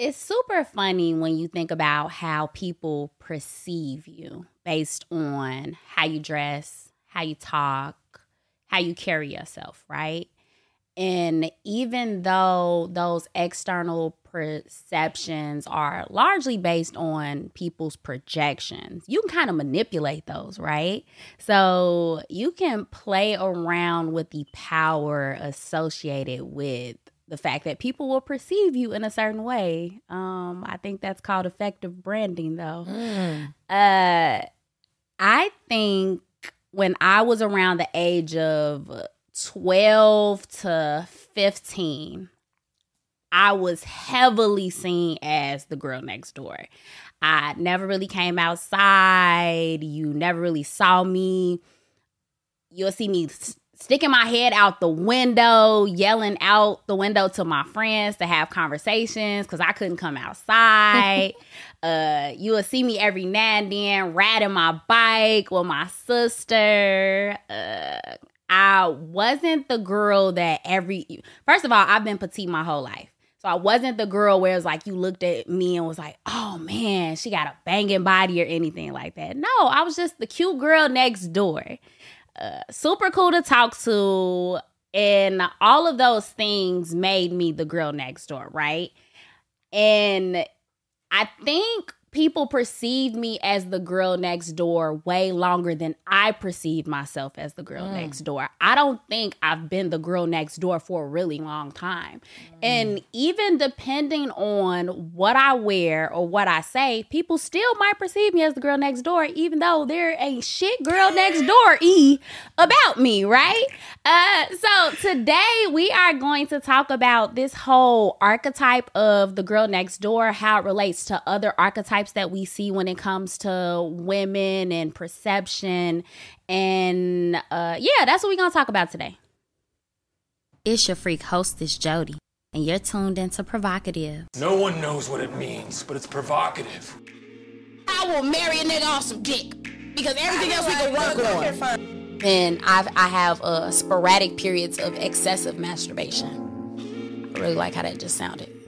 it's super funny when you think about how people perceive you based on how you dress, how you talk, how you carry yourself, right? And even though those external perceptions are largely based on people's projections, you can kind of manipulate those, right? So you can play around with the power associated with the fact that people will perceive you in a certain way. Um, I think that's called effective branding, though. Mm. Uh, I think when I was around the age of 12 to 15, I was heavily seen as the girl next door. I never really came outside. You never really saw me. You'll see me sticking my head out the window, yelling out the window to my friends to have conversations because I couldn't come outside. uh, you will see me every now and then riding my bike with my sister. Uh, I wasn't the girl that every first of all, I've been petite my whole life. So I wasn't the girl where it's like you looked at me and was like, oh man, she got a banging body or anything like that. No, I was just the cute girl next door. Super cool to talk to. And all of those things made me the girl next door, right? And I think people perceived me as the girl next door way longer than I perceived myself as the girl mm. next door. I don't think I've been the girl next door for a really long time. Mm. And even depending on what I wear or what I say, people still might perceive me as the girl next door, even though there ain't shit girl next door E about me, right? Uh, so today we are going to talk about this whole archetype of the girl next door, how it relates to other archetypes stereotypes that we see when it comes to women and perception. And uh, yeah, that's what we're going to talk about today. It's your freak hostess, Jody, and you're tuned into PrHOEvocative. No one knows what it means, but it's provocative. I will marry a nigga off some dick because everything else we can work on. And I've, I have uh, sporadic periods of excessive masturbation. I really like how that just sounded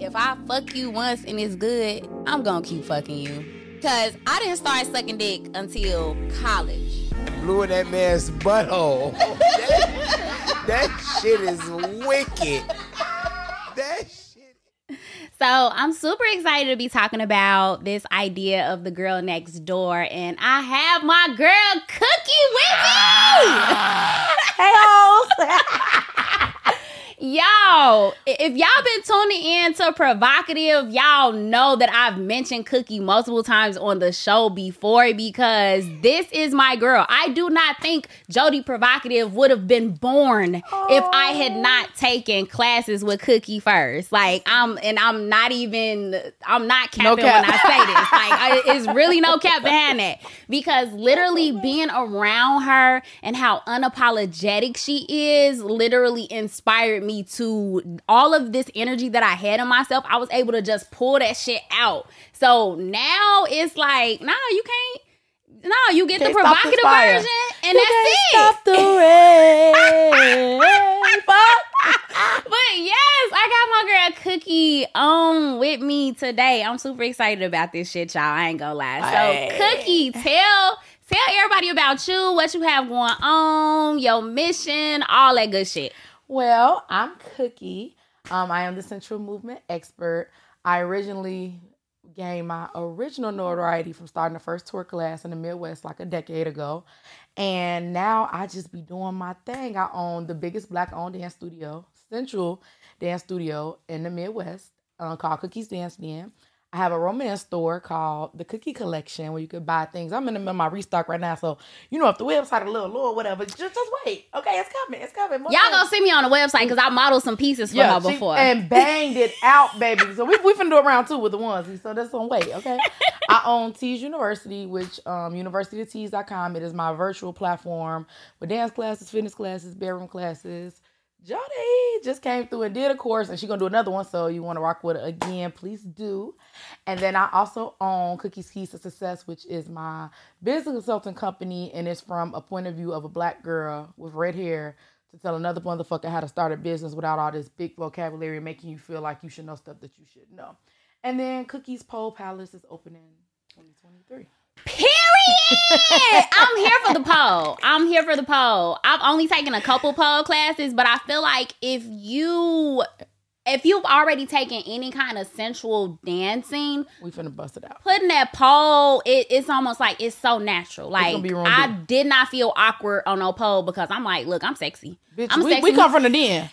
if I fuck you once and it's good, I'm gonna keep fucking you. Cause I didn't start sucking dick until college. Blew in that man's butthole. that, that shit is wicked. That shit. So I'm super excited to be talking about this idea of the girl next door, and I have my girl Kookie with me. hey, hoes. Y'all, if y'all been tuning in to PrHOEvocative, y'all know that I've mentioned Kookie multiple times on the show before because this is my girl. I do not think Jody PrHOEvocative would have been born oh. if I had not taken classes with Kookie first. Like I'm, and I'm not even, I'm not capping no cap. when I say this. Like I, it's really no cap behind that because literally being around her and how unapologetic she is literally inspired me me to all of this energy that I had in myself, I was able to just pull that shit out. So now it's like, nah, you can't. No, you get can't the provocative version, and you that's it. Stop the rain. but yes, I got my girl Kookie on with me today. I'm super excited about this shit, y'all. I ain't gonna lie. So, Kookie, tell tell everybody about you, what you have going on, your mission, all that good shit. Well, I'm Kookie. Um, I am the Sensual Movement expert. I originally gained my original notoriety from starting the first tour class in the Midwest like a decade ago. And now I just be doing my thing. I own the biggest black owned dance studio, Sensual Dance Studio in the Midwest uh, called Kookies Dance Den. I have a romance store called the Kookie Collection where you could buy things. I'm in the middle of my restock right now, so you know if the website a little low or whatever, just just wait. Okay, it's coming. It's coming. More Y'all gonna see me on the website because I modeled some pieces for yeah, her before and banged it out, baby. So we we finna do around two with the ones. So that's on wait. Okay. I own Tease University, which um universitytease.com. It is my virtual platform with dance classes, fitness classes, bedroom classes Jody just came through and did a course, and she's gonna do another one. So you want to rock with her again, please do. And then I also own Kookies Keys to Success, which is my business consulting company, and it's from a point of view of a black girl with red hair to tell another motherfucker how to start a business without all this big vocabulary making you feel like you should know stuff that you should know. And then Kookie's Pole Palace is opening 2023. Period. I'm here for the pole. I'm here for the pole. I've only taken a couple pole classes, but I feel like if you if you've already taken any kind of sensual dancing, We finna bust it out. putting that pole, it, it's almost like it's so natural. Like I did not feel awkward on no pole because I'm like, look, I'm sexy. Bitch, I'm we, sexy. we come from the den.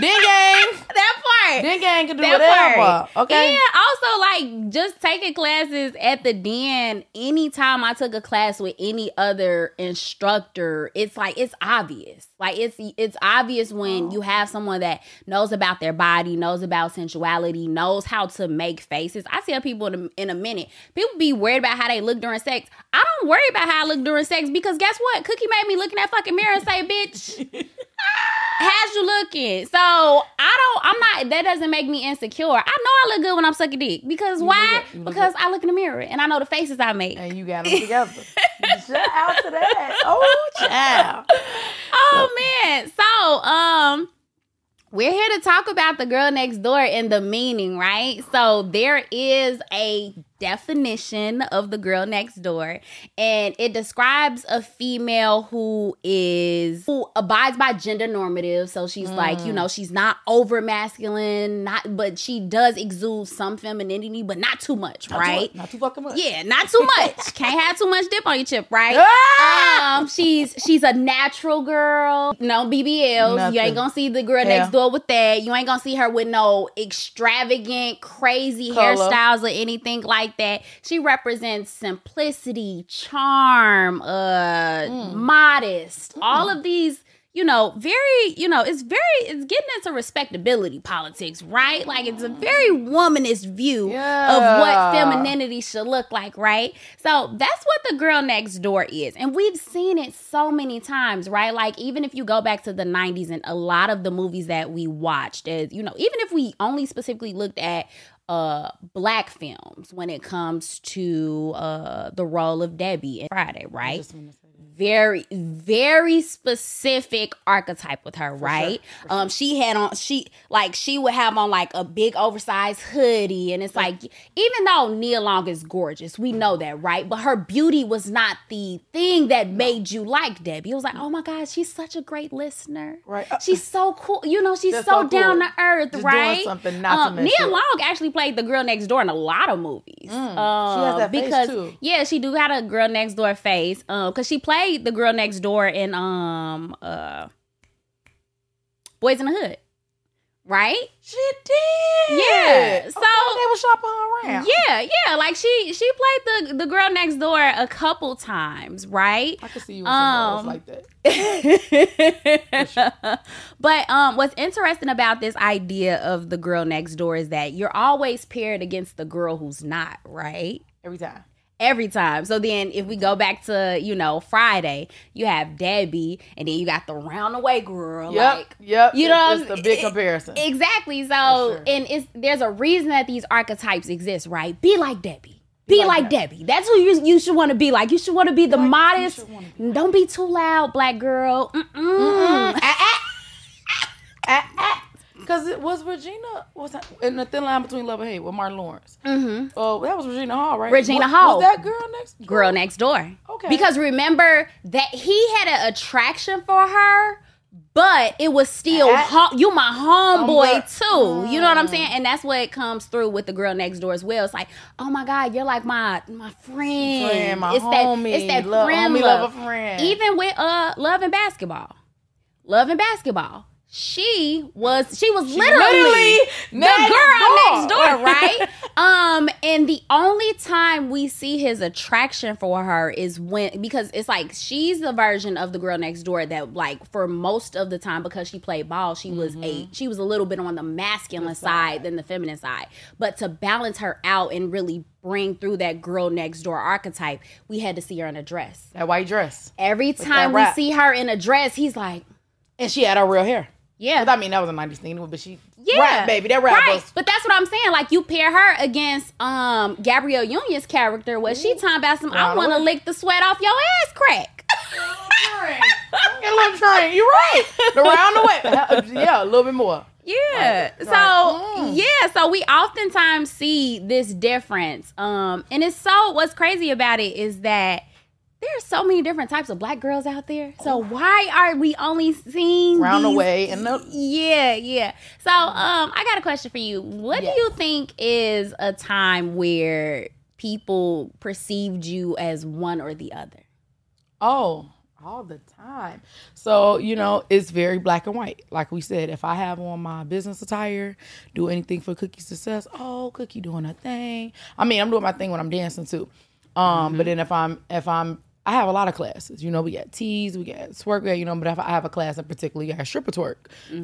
Den gang. that part. Den gang can do that whatever. part. Okay. Yeah. Also, like just taking classes at the den. Anytime I took a class with any other instructor, it's like it's obvious. Like it's it's obvious when you have someone that knows about their body, knows about sensuality, knows how to make faces. I tell people in a, in a minute, people be worried about how they look during sex. I don't worry about how I look during sex because guess what? Kookie made me look in that fucking mirror and say, "Bitch." How's you looking? So I don't. I'm not. That doesn't make me insecure. I know I look good when I'm sucking dick because why? look- you look because I look in the mirror and I know the faces I make. and you got them together. Shout out to that. Oh, child. Oh man. So um. We're here to talk about the girl next door and the meaning, right? So there is a definition of the girl next door and it describes a female who is who abides by gender normative so she's like you know she's not over masculine not but she does exude some femininity but not too much Not right much, Not too fucking much. yeah not too much can't have too much dip on your chip right Ah! Um she's she's a natural girl. No bbls you ain't gonna see the girl next door with that. You ain't gonna see her with no extravagant crazy Color. hairstyles or anything like that. She represents simplicity charm uh Mm. modest. All of these you know very you know it's very it's getting into respectability politics right? Like it's a very womanist view of what femininity should look like right? So that's what the girl next door is. And we've seen it so many times right? Like even if you go back to the 90s and a lot of the movies that we watched as you know even if we only specifically looked at uh black films when it comes to uh the role of debbie in friday right very very specific archetype with her right? Um she had on she like she would have on like a big oversized hoodie and it's like even though nia long is gorgeous we know that right? But her beauty was not the thing that made you like debbie. It was like oh my god she's such a great listener. Right. Uh, she's so cool you know she's That's so, so cool. down to earth Just right? something not to um, mess nia long actually played the girl next door in a lot of movies. Um, has that face, because too. yeah, she do got a girl next door face. Um, cause she played the girl next door in um uh Boyz n the Hood. Right? She did. Yeah, Okay, so- they were shopping around. Yeah, yeah. Like she she played the the girl next door a couple times, right? I could see you with some Um, like that. but um what's interesting about this idea of the girl next door is that you're always paired against the girl who's not, right? Every time. Every time. So then if we go back to, you know, Friday, you have Debbie and then you got the roundaway girl. Yep. Like yep. you know, it's, it's the big it- comparison. exactly. So sure. and it's there's a reason that these archetypes exist, right? Be like Debbie. Be, like like, Debbie. That's who you you should want to be like. You should want to be the Like, modest. be Don't be too loud, black girl. Mm-mm. Ah, ah. Ah, Because it was Regina. Was that in the thin line between love and hate with Martin Lawrence? Mm-hmm. Oh, that was Regina Hall, right? Regina Was- Hall. Was that girl next? door? girl next door. Okay. Because remember that he had an attraction for her, but it was still Ah. hom- you my homeboy Homeboy. too. You know what I'm saying? And that's what comes through with the girl next door as well. It's like, oh my God, you're like my my friend. Friend, my it's homie, that it's that love- friend homie, love. love a friend. Even with uh love and basketball. Love and basketball. She was she was literally, literally the next girl door. next door, right? um, and the only time we see his attraction for her is when because it's like she's the version of the girl next door that like for most of the time because she played ball, she was Mm-hmm. a she was a little bit on the masculine side than the feminine side. But to balance her out and really bring through that girl next door archetype, we had to see her in a dress. That white dress. Every time we see her in a dress, he's like, And she had her real hair. Yeah. 'Cause I mean, that was a 90s thing, but she. Yeah, Rap, baby. That rap right. But that's what I'm saying. Like you pair her against um Gabrielle Union's character, where she talking about some. I want to lick the sweat off your ass crack. Get a little train. You're right. Around the way. Yeah, a little bit more. Yeah. Right. So Right. Mm. yeah, so we oftentimes see this difference. Um, and it's so what's crazy about it is that there's so many different types of black girls out there. So why are we only seeing Round the these- way and the Yeah, yeah. So um, I got a question for you. What Yes. do you think is a time where people perceived you as one or the other? Oh, all the time. So, you know, it's very black and white. Like we said, if I have on my business attire, do anything for Kookie success, oh, Kookie doing her thing. I mean, I'm doing my thing when I'm dancing too. Um, but then if I'm if I'm I have a lot of classes. You know, we got tease, we got twerk, you know, but if I have a class in particular, you got stripper twerk.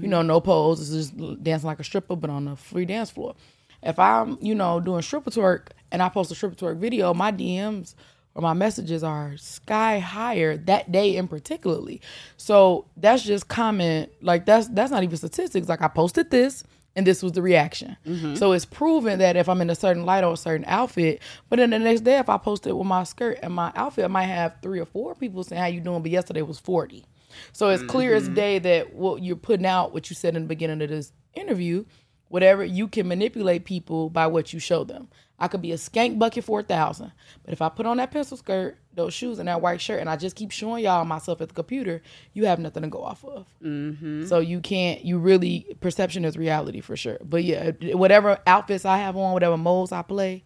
You know, no pose. It's just dancing like a stripper, but on a free dance floor. If I'm, you know, doing stripper twerk and I post a stripper twerk video, my DMs or my messages are sky higher that day in particularly. So that's just comment like that's that's not even statistics. Like I posted this and this was the reaction. Mm-hmm. So it's proven that if I'm in a certain light or a certain outfit, but then the next day if I post it with my skirt and my outfit, I might have three or four people saying how you doing, but yesterday was 40. So it's clear as mm-hmm. day that what you're putting out, what you said in the beginning of this interview, whatever you can manipulate people by what you show them. I could be a skank bucket for a thousand, but if I put on that pencil skirt, those shoes, and that white shirt, and I just keep showing y'all myself at the computer, you have nothing to go off of. Mm-hmm. So you can't. You really perception is reality for sure. But yeah, whatever outfits I have on, whatever modes I play,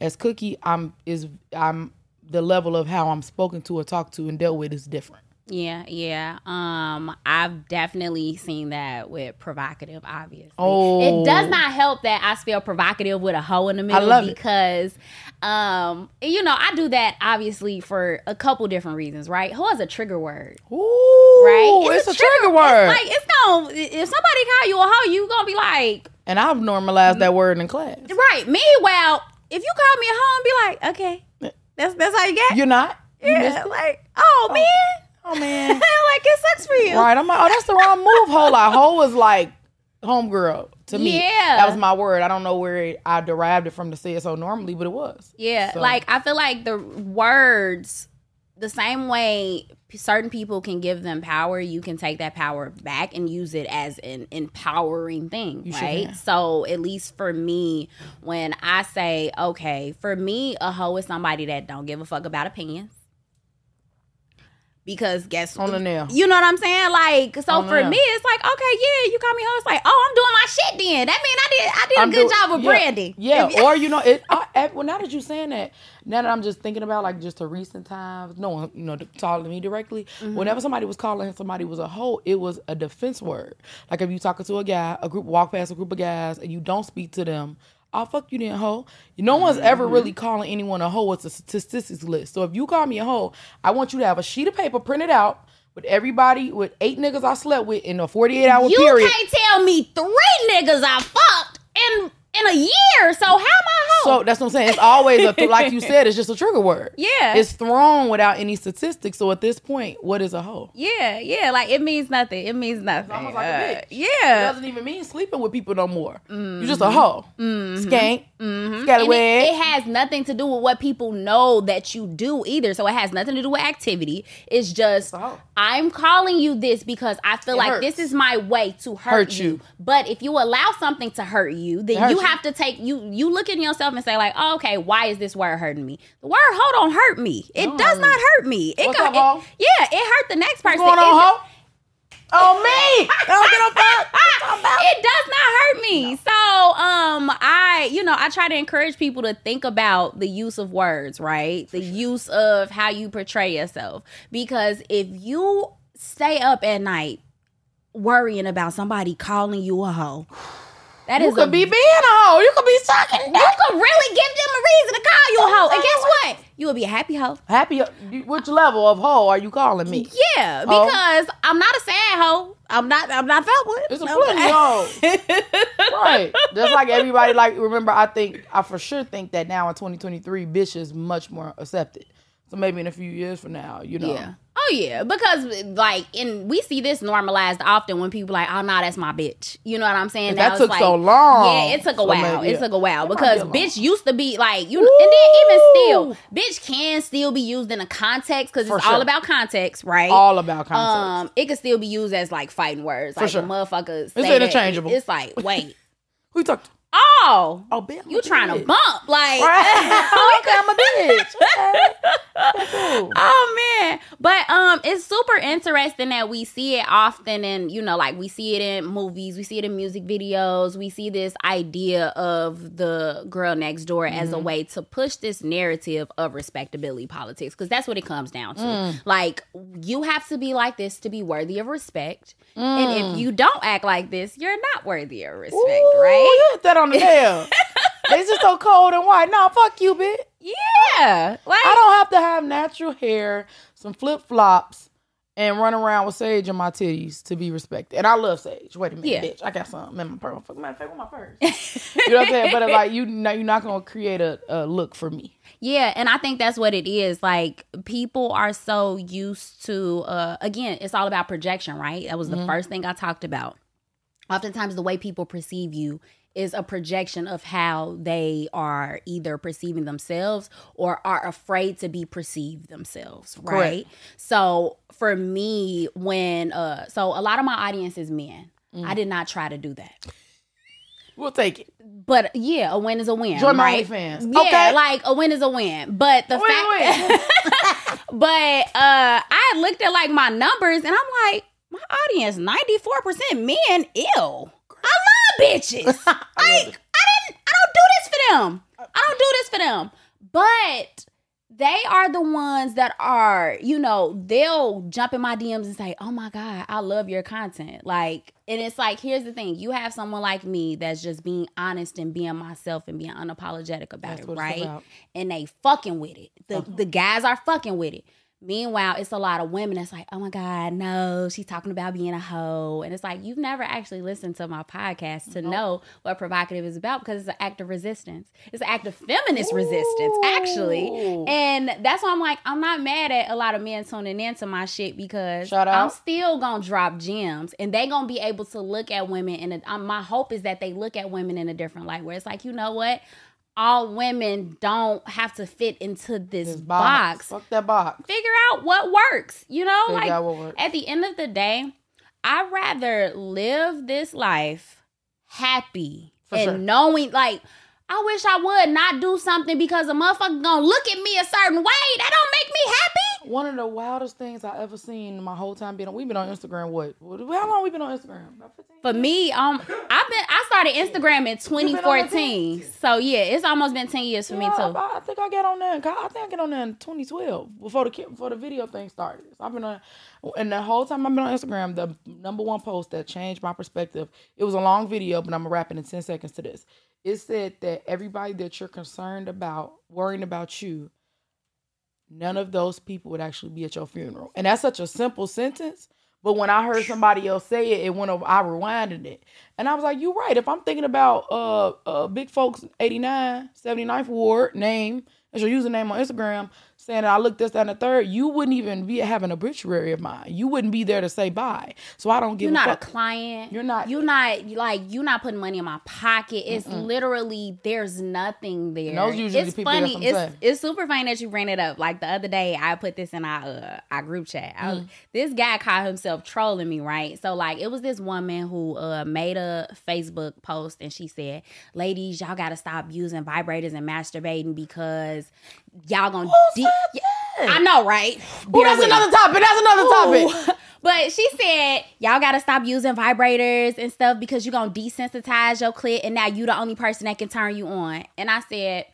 as Kookie, I'm is I'm the level of how I'm spoken to or talked to and dealt with is different. Yeah, yeah. Um, I've definitely seen that with PrHOEvocative, obviously. Oh. It does not help that I spell provocative with a hoe in the middle love it. because um, you know, I do that obviously for a couple different reasons, right? Hoe is a trigger word. Ooh, Right? It's, a, trigger, word, It's like it's gonna if somebody call you a hoe, you gonna be like, and I've normalized that word in class. right. Meanwhile, if you call me a hoe and be like, okay, that's that's how you get. You're not. You yeah, like, oh, man. Oh man. like it sucks for you. right. I'm like, oh, that's the wrong move. Whole lot. Whole was like homegirl to me. Yeah. That was my word. I don't know where it, I derived it from to say it so normally, but it was. Yeah, So- like I feel like the words, the same way certain people can give them power, you can take that power back and use it as an empowering thing, You right? So at least for me, when I say, okay, for me, a hoe is somebody that don't give a fuck about opinions. Because guess On the nail. you know what I'm saying? Like, so for nail. me, it's like, okay, yeah, you call me hoe. It's like, oh, I'm doing my shit then. That mean I did, I did a I'm good do- job of yeah, branding. Yeah, If- or you know, it. I, I- well, now that you're saying that, now that I'm just thinking about like just the recent times, no one, you know, talking to me directly. Mm-hmm. Whenever somebody was calling somebody was a hoe, it was a defense word. Like if you talking to a guy, a group walk past a group of guys, and you don't speak to them. Oh fuck you then hoe. No one's ever Mm-hmm. really calling anyone a hoe. It's a statistics list. So if you call me a hoe, I want you to have a sheet of paper printed out with everybody with eight niggas I slept with in a 48 hour You period. can't tell me three niggas I fucked in in a year. So how am I? So that's what I'm saying. It's always a like you said. It's just a trigger word. Yeah. it's thrown without any statistics. So at this point, what is a hoe? yeah, yeah, like it means nothing. It means nothing. almost like a Uh, bitch. It yeah. doesn't even mean sleeping with people no more. You're just a hoe, skank, And it, scallywag. it has nothing to do with what people know that you do either. So it has nothing to do with activity. It's just a hoe. I'm calling you this because I feel It like hurts. this is my way to hurt, Hurt you. you. But if you allow something to hurt you, then hurt you you. have to take you you look at yourself and say like, oh, okay, why is this word hurting me? The word hoe don't hurt me. It don't does hurt not hurt me. It What's go- up, it- yeah, it hurt the next person. What's going on, It-? Oh me! Don't get on fire. it does not hurt me. So, um, I, you know, I try to encourage people to think about the use of words, right? The use of how you portray yourself. Because if you stay up at night worrying about somebody calling you a hoe, that You is could a be being a hoe. You could be sucking. you could really give them a reason to call you a hoe. And guess what? You will be a happy hoe. Happy. Uh, which level of hoe are you calling me? Yeah, Hoe? because I'm not a sad hoe. I'm not. I'm not felt with. It's a No, hoe. right. Just like everybody like remember I think I for sure think that now in 2023 bitch is much more accepted. So maybe in a few years from now, you know. Yeah. Oh yeah, because like, and we see this normalized often when people like, oh no, that's my bitch. You know what I'm saying? That it's took like- so long. Yeah, it took a So while. maybe- It took a while It because be a bitch used to be like you, and then even still, bitch can still be used in a context because it's sure. all about context, right? All about context. Um, it could still be used as like fighting words, like sure. motherfuckers. that. interchangeable. It's like, wait, Who you talk to? Oh, Oh, bitch. You trying to bump like? Right. okay, I'm a bitch. Okay. Oh man. But um it's super interesting that we see it often and you know like we see it in movies, we see it in music videos, we see this idea of the girl next door as a mm-hmm. way to push this narrative of respectability politics because that's what it comes down to. Mm. Like you have to be like this to be worthy of respect. And if mm. you don't act like this, you're not worthy of respect, Ooh, right? On the nail. it's just so cold and white. Nah, fuck you, bitch. Yeah. Like I don't have to have natural hair, some flip flops, and run around with sage in my titties to be respected. And I love sage. Wait a minute, Yeah. bitch. I got some in my purse. Fuck, Matter of fact, where my purse? you know what I'm saying? But like you, know, you're not gonna create a, a look for me. Yeah, and I think that's what it is. Like people are so used to uh again, it's all about projection, right? That was the first thing I talked about. Oftentimes the way people perceive you is a projection of how they are either perceiving themselves or are afraid to be perceived themselves, right? So for me when uh so a lot of my audience is men. I did not try to do that. We'll take it. But yeah, a win is a win. Join my fans. Yeah, Okay. like a win is a win. But the Win, fact, but uh, I looked at like my numbers and I'm like, my audience, ninety four percent men. Ew, I love bitches. like I didn't, I don't do this for them. I don't do this for them. But they are the ones that are, you know, they'll jump in my DMs and say, "Oh my god, I love your content." Like, and it's like, here's the thing: you have someone like me that's just being honest and being myself and being unapologetic about That's it, right? about. And they fucking with it. The uh-huh. the guys are fucking with it. Meanwhile, it's a lot of women that's like, oh my God, no, she's talking about being a hoe. And it's like, you've never actually listened to my podcast to know what PrHOEvocative is about because it's an act of resistance. It's an act of feminist resistance, actually. And that's why I'm like, I'm not mad at a lot of men tuning into my shit because I'm still gonna drop gems and they gonna be able to look at women and um, my hope is that they look at women in a different light where it's like, you know what? All women don't have to fit into this, This box Fuck that box. figure out what works. You know, Figure like out what works. at the end of the day, I'd rather live this life happy For and sure. knowing like I wish I would not do something because a motherfucker gonna look at me a certain way. That don't make me happy. One of the wildest things I ever seen in my whole time being on. We've been on Instagram. What? How long we been on Instagram? For me, um, I've been I started Instagram in 2014. So yeah, it's almost been 10 years for me too. I, I think I got on there. in I think I got on there in 2012 before the before the video thing started. So I've been on, and the whole time I've been on Instagram, the number one post that changed my perspective. It was a long video, but I'm gonna wrap it in 10 seconds to this. It said that everybody that you're concerned about, worrying about you, none of those people would actually be at your funeral. And that's such a simple sentence. But when I heard somebody else say it, it went over, I rewinded it. And I was like, you're right. If I'm thinking about uh, uh Big Folks 89, 79th Ward name, as your username on Instagram, saying that I looked this, that, and the third, you wouldn't even be having an obituary of mine. You wouldn't be there to say bye. So I don't give You're a not a client. You're not- You're not like you're not putting money in my pocket. It's literally there's nothing there. those usually it's the people, funny. It's saying. it's super funny that you bring it up. Like the other day, I put this in our uh, our group chat. I was, this guy caught himself trolling me, right? So like it was this woman who uh made a Facebook post and she said, "Ladies, y'all got to stop using vibrators and masturbating because y'all gonna." de- I know, right? Oh, that's another topic. That's another topic. But she said, y'all gotta stop using vibrators and stuff because you're gonna desensitize your clit and now you the only person that can turn you on. And I said,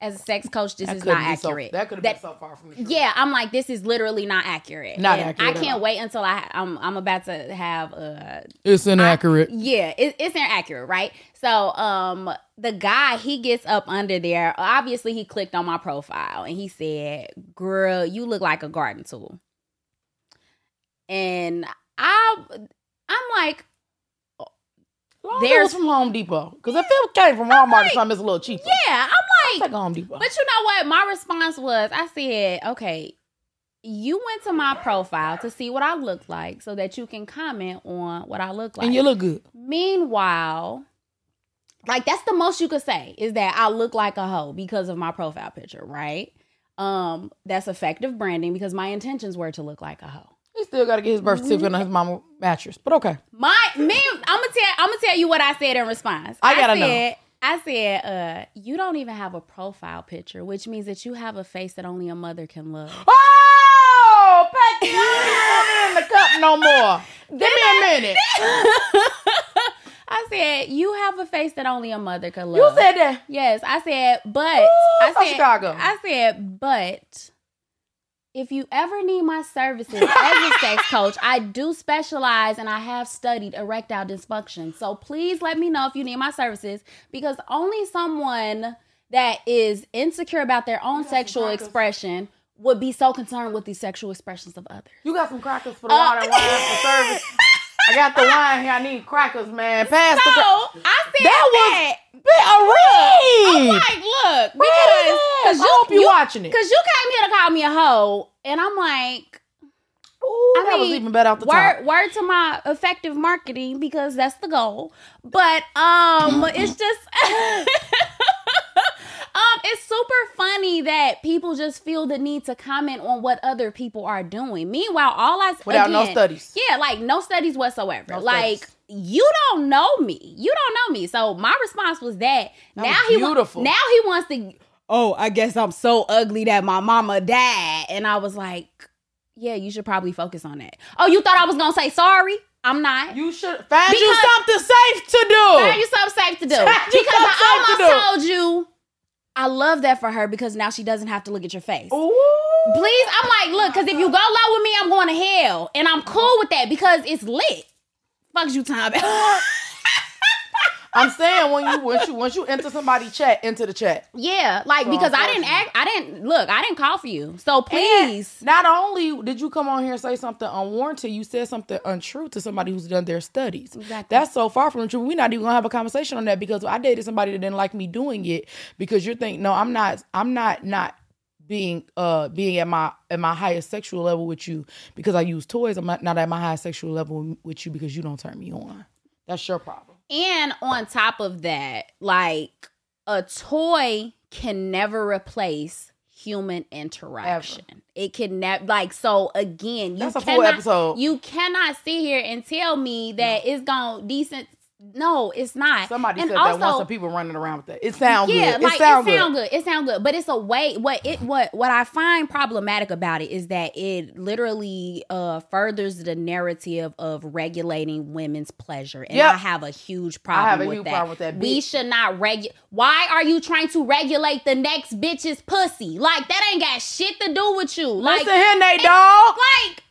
as a sex coach, this That is couldn't not be so- accurate. that could have been so far from the truth. Yeah, I'm like, this is literally not accurate. Not And accurate I can't all. wait until I I'm I'm about to have uh It's inaccurate. yeah, it, it's inaccurate, right? So, um, the guy he gets up under there. Obviously, he clicked on my profile and he said, "Girl, you look like a garden tool." And I, I'm like, Long There's- from Home Depot. Because if it came from Walmart or something, it's a little cheaper. yeah, I'm like, like Home Depot. but you know what? My response was, I said, okay. you went to my profile to see what I look like so that you can comment on what I look like. And you look good. Meanwhile, like that's the most you could say is that I look like a hoe because of my profile picture, right? Um, that's effective branding because my intentions were to look like a hoe. He still got to get his birth certificate on his mama mattress, but okay. My me, I'm gonna tell I'm gonna tell you what I said in response. I gotta know. said, I said, uh, you don't even have a profile picture, which means that you have a face that only a mother can love. Oh, Becky, I it in the cup no more. Give me a minute. I said, you have a face that only a mother can love. You said that. Yes, I said, but Ooh, I said, Chicago. I said, but if you ever need my services as a sex coach, I do specialize and I have studied erectile dysfunction. So please let me know if you need my services because only someone that is insecure about their own sexual expression would be so concerned with the sexual expressions of others. You got some crackers for the water and wine for service. I got the wine here. I need crackers, man. Pass So the. I said That that. was a read. like, look, because I hope you watching it. Because you came here to call me a hoe, and I'm like, Ooh, I that was even better off the word, top. Word to my effective marketing because that's the goal. But um, it's just um, it's super funny that people just feel the need to comment on what other people are doing. Meanwhile, all I Without no studies. yeah, like no studies whatsoever. No like. studies. You don't know me. You don't know me. So my response was that. now was he wa- now he wants to. Oh, I guess I'm so ugly that my mama died, and I was like, yeah, you should probably focus on that. Oh, you thought I was gonna say sorry? I'm not. You should find you something safe to do. Find you something safe to do. Find Because I something to almost told you I love that for her because now she doesn't have to look at your face. Ooh. Please, I'm like, look, because if you go low with me, I'm going to hell. And I'm cool with that because it's lit. Fuck you, Tom. I'm saying when you once you once you enter somebody chat, into the chat. yeah, like So because I didn't act, I didn't look, I didn't call for you. So And please. not only did you come on here and say something unwarranted, you said something untrue to somebody who's done their studies. Exactly. That's so far from the truth. We're not even gonna have a conversation on that because I dated somebody that didn't like me doing it because you're thinking, no, I'm not, I'm not not being uh being at my at my highest sexual level with you because I use toys. I'm not, not at my highest sexual level with you because you don't turn me on. That's your problem. And on top of that, like a toy can never replace human interaction. It can never like so again, you That's a full cannot episode. you cannot sit here and tell me that it's gonna decent no, it's not. Somebody and said also, that once, Some people running around with that. It sounds yeah, good. like it sounds it good. sound good. It sound good, but it's a way. What it what what I find problematic about it is that it literally uh furthers the narrative of regulating women's pleasure, and Yep. I have a huge problem. have a with huge that. problem with that, We should not regulate. Why are you trying to regulate the next bitch's pussy? Like that ain't got shit to do with you. Like Listen here, Nate, dog. Like.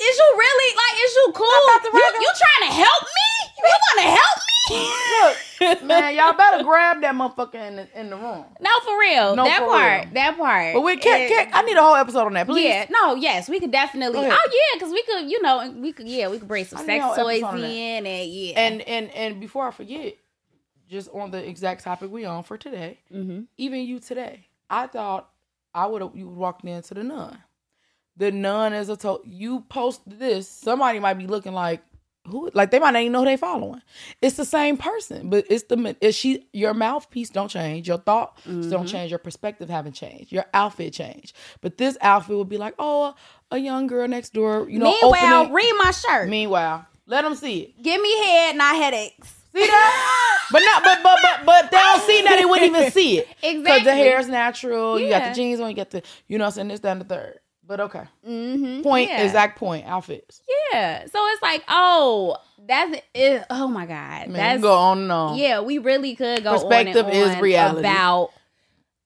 Is you really like? Is you cool? You, you trying to help me? You want to help me? Look, man, y'all better grab that motherfucker in the, in the room. No, for real. No, that for part. real. That part. But we can't, can't. I need a whole episode on that, please. Yeah, no, yes, we could definitely. Oh yeah, because we could, you know, we could, yeah, we could bring some sex toys episode on that. in, and yeah, And and and before I forget, just on the exact topic we on for today, Mhm. even you today, I thought I would have you walked into the nun. The nun is a to you post this, somebody might be looking like who like they might not even know who they following. It's the same person, but it's the is she your mouthpiece don't change, your thoughts Mm-hmm. don't change, your perspective haven't changed, your outfit changed. But this outfit would be like, oh, a, a young girl next door, you know. Meanwhile, read my shirt. Meanwhile, let them see it. Give me head, not headaches. See that? but not, but but but but they don't see that, they wouldn't even see it. Exactly. Because the Exactly. hair is natural. You got the jeans on. You got the, you know, what I'm saying this, that, and the third. But okay, Mm-hmm. point yeah. exact point outfits. Yeah. So it's like, oh, that's it. Oh my god, Man, that's go on and on. yeah. We really could go Perspective on and is reality. about.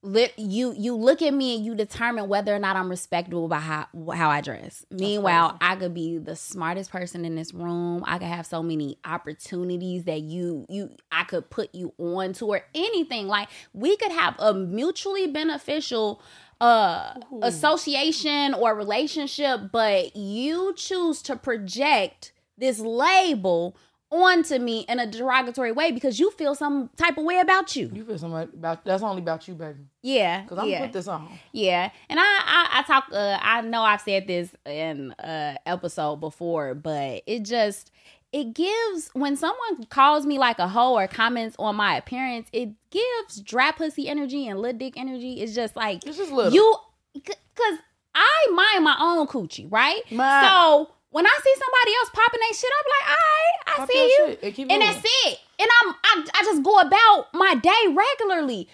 Lit, you you look at me and you determine whether or not I'm respectable by how how I dress. Meanwhile, I could be the smartest person in this room. I could have so many opportunities that you you I could put you on to or anything. Like we could have a mutually beneficial uh association or relationship, but you choose to project this label onto me in a derogatory way because you feel some type of way about you. You feel something about that's only about you, baby. Yeah, Cause I'm yeah. gonna put this on. Yeah, and I I, I talk. Uh, I know I've said this in uh episode before, but it just it gives when someone calls me like a hoe or comments on my appearance, it gives dry pussy energy and lil dick energy. It's just like It's just little. you, because I mind my own coochie, right? Mine. So when I see somebody else popping that shit, I'm like, all right, I Pop see you, and and moving. that's it. And I'm I, I just go about my day regularly.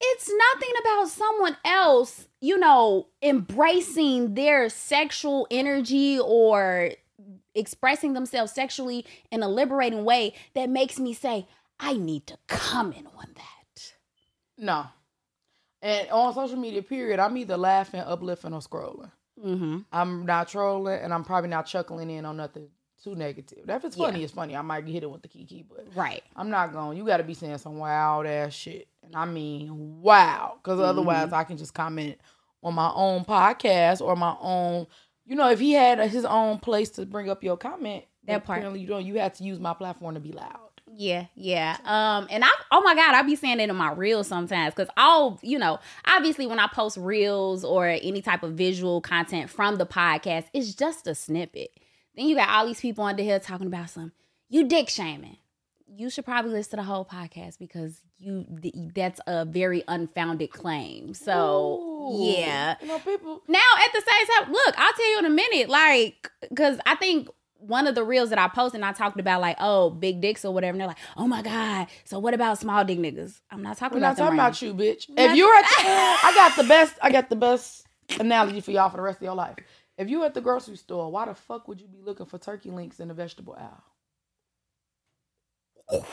It's nothing about someone else, you know, embracing their sexual energy or expressing themselves sexually in a liberating way that makes me say, I need to comment on that. No. And on social media, period, I'm either laughing, uplifting, or scrolling. Mm-hmm. I'm not trolling, and I'm probably not chuckling in on nothing too negative. If it's funny, Yeah. it's funny. I might hit it with the kiki, but Right. I'm not going. You got to be saying some wild ass shit, and I mean wow, because otherwise Mm-hmm. I can just comment on my own podcast or my own. You know, if he had his own place to bring up your comment, That part. apparently you don't. You have to use my platform to be loud. Yeah, yeah. Um, and I oh my god, I be saying it in my reels sometimes because I'll, you know, obviously when I post reels or any type of visual content from the podcast, it's just a snippet. Then you got all these people under here talking about some you dick shaming. You should probably listen to the whole podcast because you th- that's a very unfounded claim. So Ooh. yeah. you know, people. Now, at the same time, look, I'll tell you in a minute, like, because I think one of the reels that I posted, and I talked about like, oh, big dicks or whatever. And they're like, oh my god, so what about small dick niggas? I'm not talking We're about not talking about you, bitch. If you're at, the, I got the best. I got the best analogy for y'all for the rest of your life. If you at the grocery store, why the fuck would you be looking for turkey links in the vegetable aisle? Because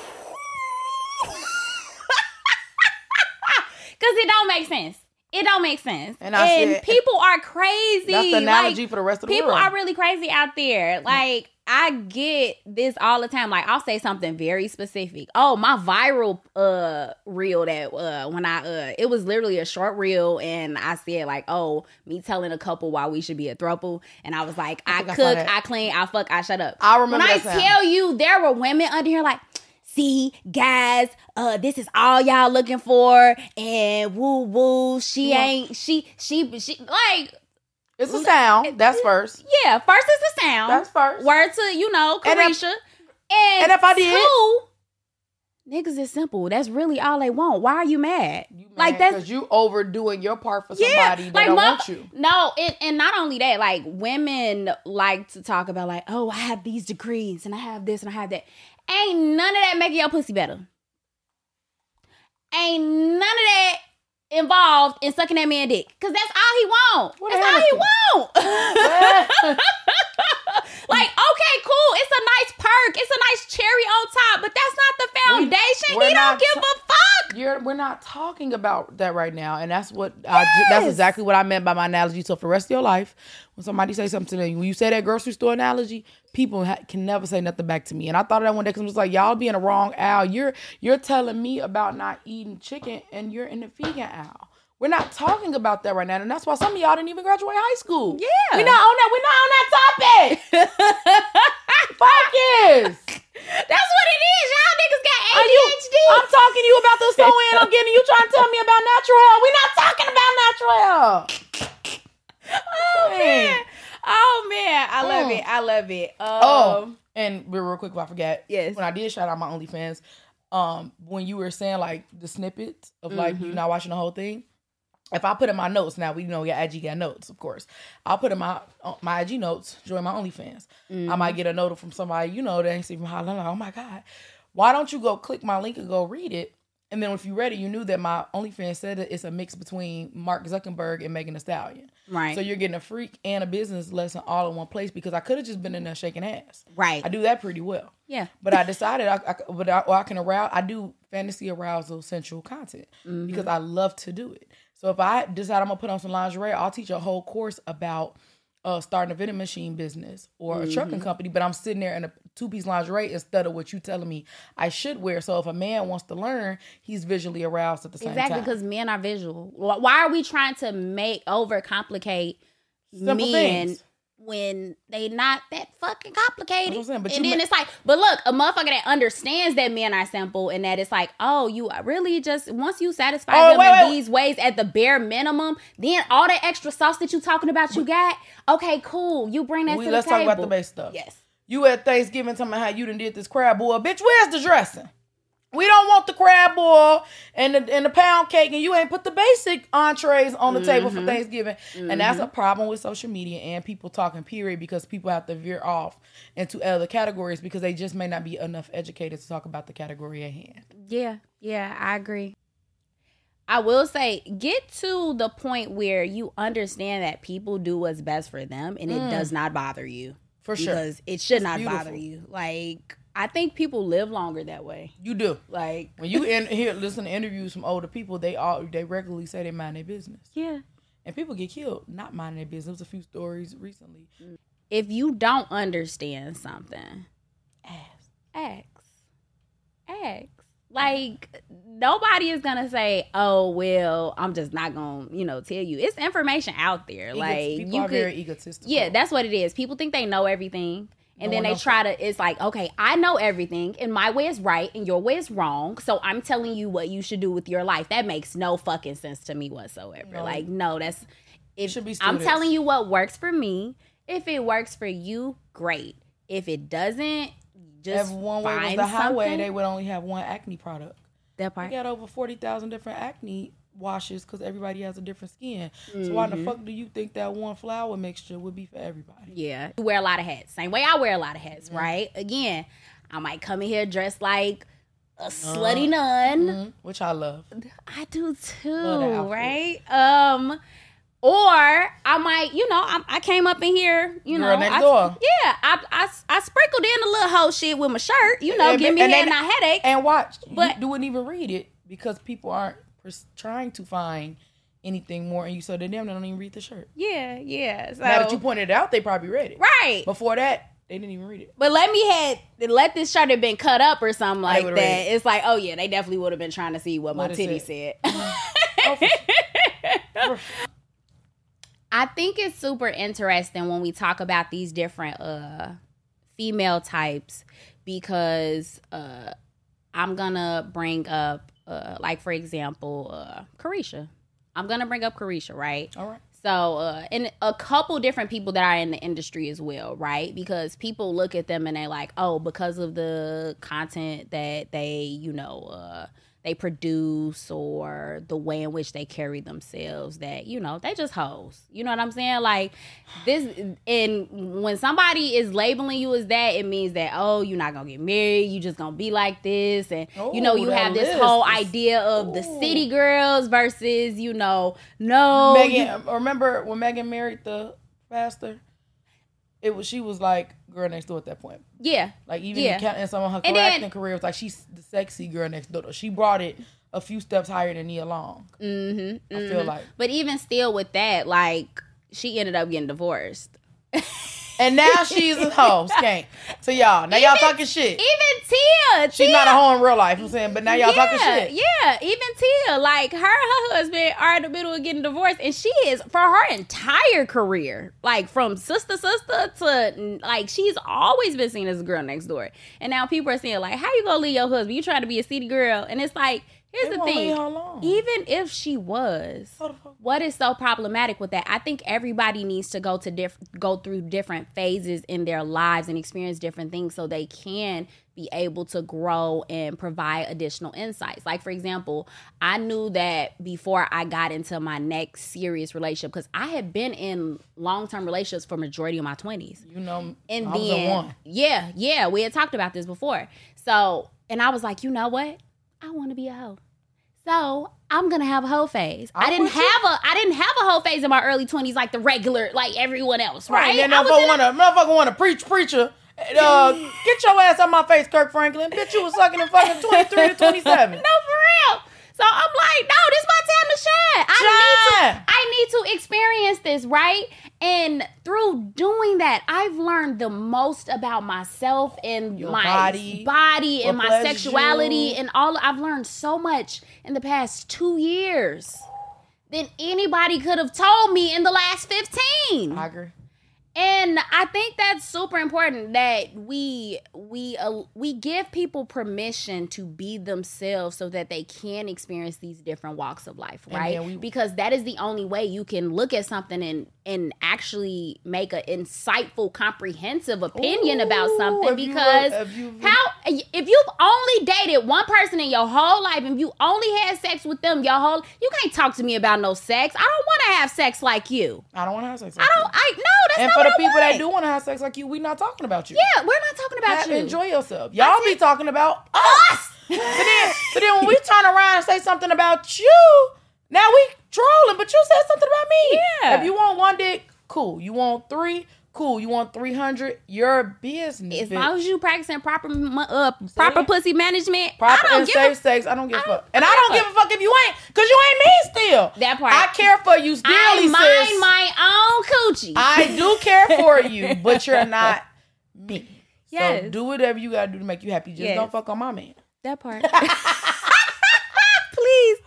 it don't make sense. It don't make sense. And I said- people are crazy. That's the analogy Like, for the rest of the people world. People are really crazy out there. Like I get this all the time. Like I'll say something very specific. Oh, my viral uh reel that uh when I uh it was literally a short reel and I said like, oh, me telling a couple why we should be a throuple. And I was like, I, I cook, that. I clean, I fuck, I shut up. I remember when I tell you there were women under here like See, guys, uh, this is all y'all looking for, and woo woo. She Yeah. ain't she she she like it's a sound. That's first. yeah, first is the sound. That's first. Word to, you know, And if- Carisha. And, and if I did- two, niggas is simple. That's really all they want. Why are you mad? You mad like that's because you overdoing your part for yeah, somebody that like don't mo- want you. No, and, and not only that, like women like to talk about like, oh, I have these degrees and I have this and I have that. Ain't none of that making your pussy better. Ain't none of that involved in sucking that man dick. Cause that's all he want. What that's all he want. like, okay, cool. It's a nice perk. It's a nice cherry on top, but that's not the foundation. we're he don't give ta- a fuck. You're, we're not talking about that right now, and that's what I, ju- that's exactly what I meant by my analogy. So for the rest of your life, when somebody say something to you, when you say that grocery store analogy, people ha- can never say nothing back to me. And I thought of that one day because it was like y'all be in the wrong aisle. You're you're telling me about not eating chicken, and you're in the vegan aisle. We're not talking about that right now, and that's why some of y'all didn't even graduate high school. Yeah. we're not on that. We're not on that topic. Focus. That's what it is. Y'all niggas got Are you, ADHD. I'm talking to you about the sew in. I'm getting you trying to tell me about natural hair. We're not talking about natural hair. oh man. Oh man. I love Mm. it. I love it. Um, Oh, and real, real quick, if I forget, Yes. when I did shout out my OnlyFans, um, when you were saying like the snippets of like Mm-hmm. you not watching the whole thing, if I put in my notes now, we know your IG got notes, of course. I'll put in my uh, my IG notes, join my OnlyFans. I Mm-hmm. might get a note from somebody you know that ain't see from Holland. Like, oh my god, why don't you go click my link and go read it? And then if you read it, you knew that my OnlyFans said that it's a mix between Mark Zuckerberg and Megan Thee Stallion. Right. So you're getting a freak and a business lesson all in one place because I could have just been in there shaking ass. Right. I do that pretty well. Yeah. But I decided I, I but I, or I can arouse. I do fantasy arousal sensual content Mm-hmm. because I love to do it. So if I decide I'm gonna put on some lingerie, I'll teach a whole course about uh, starting a vending machine business or a trucking Mm-hmm. company. But I'm sitting there in a two piece lingerie instead of what you telling me I should wear. So if a man wants to learn, he's visually aroused at the same Exactly, time. Exactly, because men are visual. Why are we trying to make overcomplicate Simple men things. When they not that fucking complicated. Saying, and then ma- it's like, but look, a motherfucker that understands that men are simple and that it's like, oh, you really just once you satisfy Oh, them wait, in wait. these ways at the bare minimum, then all that extra sauce that you talking about you got, okay, cool. You bring that We- to let's the talk table. about the base stuff. Yes. You at Thanksgiving talking about how you done did this crab boil. Bitch, where's the dressing? We don't want the crab boil and the, and the pound cake, and you ain't put the basic entrees on the table Mm-hmm. for Thanksgiving. And that's a problem with social media and people talking, period, because people have to veer off into other categories because they just may not be enough educated to talk about the category at hand. Yeah, yeah, I agree. I will say, get to the point where you understand that people do what's best for them and it does not bother you. Mm. For sure. Because it should not beautiful. bother you. Like, I think people live longer that way. You do. Like, When you in, hear listen to interviews from older people, they all they regularly say they mind their business. yeah. And people get killed not minding their business. A few stories recently. Mm. If you don't understand something, Ass. ask. Ask. Like nobody is gonna say, "Oh well, I'm just not gonna, you know, tell you." It's information out there. Egos- like people you are could, very egotistical. Yeah, that's what it is. People think they know everything. And No then they try to, it's like, okay, I know everything, and my way is right, and your way is wrong. So I'm telling you what you should do with your life. That makes no fucking sense to me whatsoever. No. Like, no, that's it should be I'm telling you what works for me. If it works for you, great. If it doesn't, just if one way was the highway, something. they would only have one acne product. that We part. got over forty thousand different acne washes because everybody has a different skin. So why Mm-hmm. the fuck do you think that one flower mixture would be for everybody? Yeah. You wear a lot of hats. Same way I wear a lot of hats, right? Again, I might come in here dressed like a slutty nun. Mhm, Which I love. I do too, Love that outfit. right? Um, or I might, you know, I, I came up in here, you Girl know, next I, door. yeah, I, I I sprinkled in a little whole shit with my shirt, you know, And- give me and they- and a headache. And watch, But- you wouldn't even read it because people aren't trying to find anything more, and you so they damn don't even read the shirt. yeah, yeah. So now that you pointed it out, they probably read it. right, Before that, they didn't even read it. But let me had let this shirt have been cut up or something like that. it. It's like, oh yeah, they definitely would have been trying to see what, my titty it? said. Oh, sure. I think it's super interesting when we talk about these different uh female types because uh I'm gonna bring up uh like for example uh Carisha. I'm gonna bring up Carisha, right? All right. So, uh, and a couple different people that are in the industry as well, right? Because people look at them and they like, oh, because of the content that they, you know, uh, they produce or the way in which they carry themselves, that you know, they just hoes. You know what I'm saying? Like this, and when somebody is labeling you as that, it means that oh, you're not gonna get married, you just gonna be like this, and you know, you have this list whole idea of the city girls versus, you know, no, you- Megan, remember when Megan married the pastor? It was she was like girl next door at that point. yeah, Like even Yeah. in some of her And then- acting career, was like she's the sexy girl next door. She brought it a few steps higher than Nia Long. Mm-hmm, I feel like, But even still, with that, like she ended up getting divorced. and now she's a hoe skank So y'all. Now y'all talking shit. Even Tia, She's Tia, not a hoe in real life. I'm saying, but now y'all talking shit. Yeah, even Tia, like her, her husband are in the middle of getting divorced, and she is for her entire career, like from sister sister to like she's always been seen as a girl next door, and now people are saying like, how you gonna leave your husband? You trying to be a city girl, and it's like, here's They the thing, even if she was, the what is so problematic with that? I think everybody needs to go to diff- go through different phases in their lives and experience different things so they can be able to grow and provide additional insights. Like for example, I knew that before I got into my next serious relationship because I had been in long-term relationships for majority of my 20s. You know, And I was in then one. yeah, yeah, we had talked about this before. So, and I was like, you know what? I want to be a hoe. So I'm gonna have a hoe phase. I I'm didn't with you. have a I didn't have a hoe phase in my early twenties like the regular like everyone else, right? Right. And I then motherfucker want to motherfucker want to preach preacher. Uh, get your ass out my face, Kirk Franklin. Bitch, you was sucking in fucking 23 to 27. no, for real. So I'm like, no, this is my time to shine. I need to, I need to experience this, right? And through doing that, I've learned the most about myself and Your my body, body and my sexuality you. and all. I've learned so much in the past two years than anybody could have told me in the last 15. I agree. And I think that's super important that we we uh, we give people permission to be themselves so that they can experience these different walks of life, right? we- because that is the only way you can look at something and and actually make an insightful, comprehensive opinion about something. Because how if you've only dated one person in your whole life and you only had sex with them your whole, you can't talk to me about no sex. I don't want to have sex like you. I don't want to have sex. I don't. You. I no. That's And for the I people that do want to have sex like you, we're not talking about you. Yeah, we're not talking about Have- you. Enjoy yourself. Y'all be talking about us. so then, so then when we turn around and say something about you, now we trolling, but you said something about me. Yeah. If you want one dick, cool. You want three, cool. You want three hundred, your business. As bitch. long as you practicing proper uh, proper pussy management, Proper I don't and give safe a, sex. I don't give a I don't- fuck. And I I don't don't give a fuck if you ain't, cause you ain't me still. That part. I care for you still, I sis. mind my own coochie. I do care for you, but you're not me. So Yes. do whatever you gotta do to make you happy. Just Yes. don't fuck on my man. that part.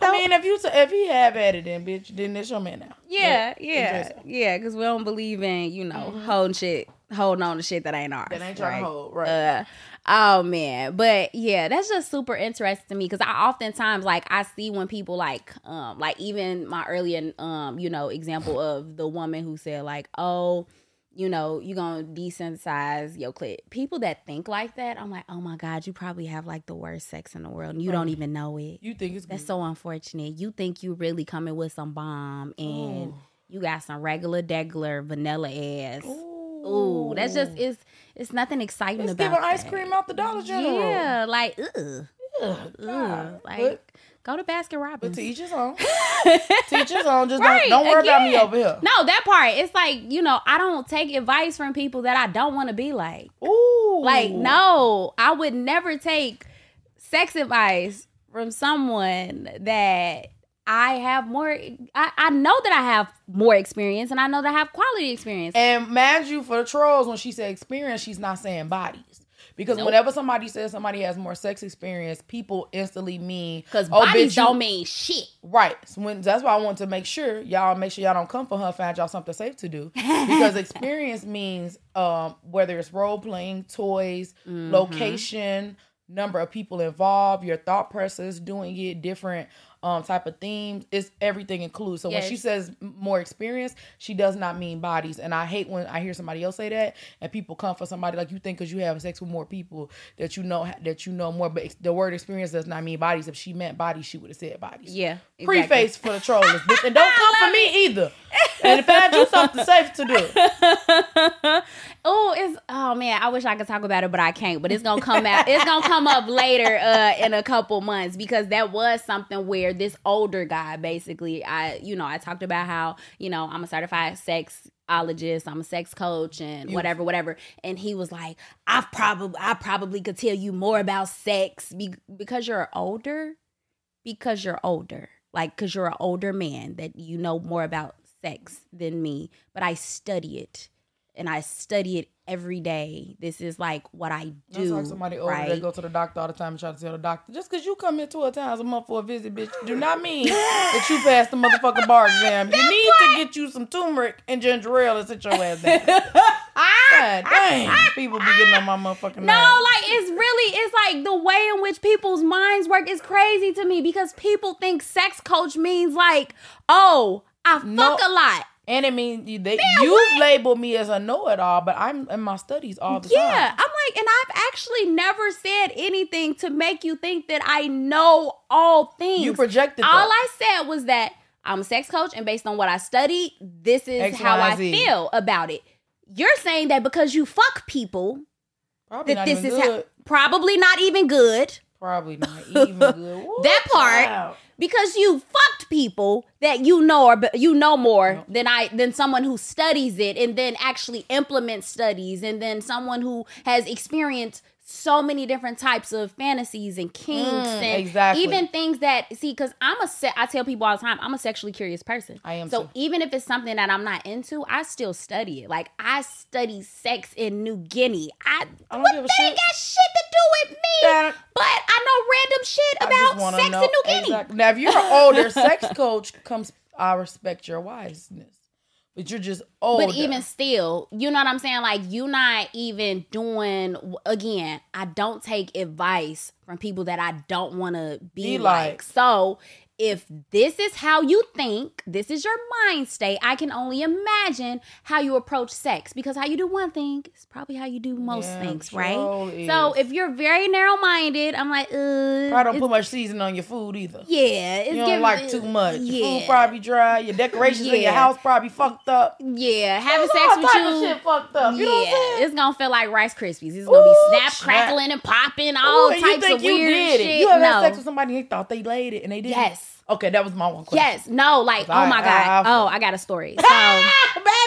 I mean, if you if he have at it, then bitch, then it's your man now. yeah, But yeah, yeah. Because we don't believe in you know holding shit, holding on to shit that ain't ours. That ain't trying to hold, right? Uh, oh man, but yeah, that's just super interesting to me because I oftentimes like I see when people like um like even my earlier um you know example of the woman who said like oh you know you're gonna desensitize your clit. People that think like that, I'm like oh my god, you probably have like the worst sex in the world and you don't even know it. you think it's That's good. so unfortunate. You think you really coming with some bomb and Ooh. you got some regular degular vanilla ass. Ooh, Ooh, that's just it's it's nothing exciting it's about giving ice cream out the Dollar General. Yeah, like ugh, Ugh, ugh. God. like but, go to Baskin but Robbins. to each his own. Teach his own. Just Right, don't don't worry about me over here. No, that part. It's like you know, I don't take advice from people that I don't want to be like. Ooh, Like, no, I would never take sex advice from someone that I have more. I, I know that I have more experience, and I know that I have quality experience. And mind you, for the trolls, when she said experience, she's not saying bodies. Because Nope. whenever somebody says somebody has more sex experience, people instantly mean Because oh, bodies bitch, you- don't mean shit. Right. So when, that's why I want to make sure y'all make sure y'all don't come for her and find y'all something safe to do. Because experience means um, whether it's role playing, toys, Mm-hmm. location, number of people involved, your thought process, doing it, different um, type of themes. It's everything included. So when she says more experience, she does not mean bodies. And I hate when I hear somebody else say that and people come for somebody like you think because you have sex with more people that you know that you know more. But the word experience does not mean bodies. If she meant bodies, she would have said bodies Yeah, exactly. preface for the trolls. And don't come for me either. And find you something safe to do. Oh, it's oh man, I wish I could talk about it, but I can't. But it's gonna come out. It's gonna come up later uh, in a couple months because that was something where this older guy, basically, I you know I talked about how you know I'm a certified sexologist, I'm a sex coach, and whatever, whatever. And he was like, I probably I probably could tell you more about sex be- because you're older, because you're older, like because you're an older man that you know more about sex than me. But I study it and I study it every day. This is like what I do. That's like somebody older right? that go to the doctor all the time and try to tell the doctor, just because you come here 12 times a month for a visit, bitch, do not mean that you passed the motherfucking bar exam. You need to get you some turmeric and ginger ale and sit your ass down. God ah, ah, dang. Ah, people be getting on my motherfucking No, nerves. like it's really it's like the way in which people's minds work is crazy to me because people think sex coach means like, oh, I fuck No. a lot. And it means you, they, you label me as a know-it-all, but I'm in my studies all the Yeah, time. Yeah, I'm like, and I've actually never said anything to make you think that I know all things. You projected All that. I said was that I'm a sex coach, and based on what I studied, this is X, how Y, I Z. feel about it. You're saying that because you fuck people, Probably that this is how, probably not even good. Probably not even good. That part. child. because you fucked people that you know or you know more than I than someone who studies it and then actually implements studies and then someone who has experienced so many different types of fantasies and kinks Mm, and exactly. even things that see because I'm a se- I tell people all the time I'm a sexually curious person. I am So too. even if it's something that I'm not into, I still study it. Like I study sex in New Guinea. I, I don't what give a shit. got shit to do with me. That- but I know random shit about sex know- in New Guinea. Exactly. Now, if you're an older sex coach, comes I respect your wiseness. But you're just older. But even still, you know what I'm saying? Like you're not even doing again, I don't take advice from people that I don't want to be, Be like. like. So if this is how you think, this is your mind state, I can only imagine how you approach sex because how you do one thing is probably how you do most Yeah, things, sure right? is. So if you're very narrow minded, I'm like, uh, probably don't put much seasoning on your food either. yeah, it's You don't giving- like too much. Your Yeah, food probably dry. Your decorations in your house probably fucked up. yeah, having There's sex with you. shit fucked up. You know what I'm saying? it's gonna feel like Rice Krispies. It's gonna be Ooh, snap, crackling, and popping, all Ooh, types you think of you weird did shit. it. You ever no. had sex with somebody and they thought they laid it and they didn't? yes, Okay, that was my one question. yes, no, like I- oh my I- god, I- oh I got a story. So.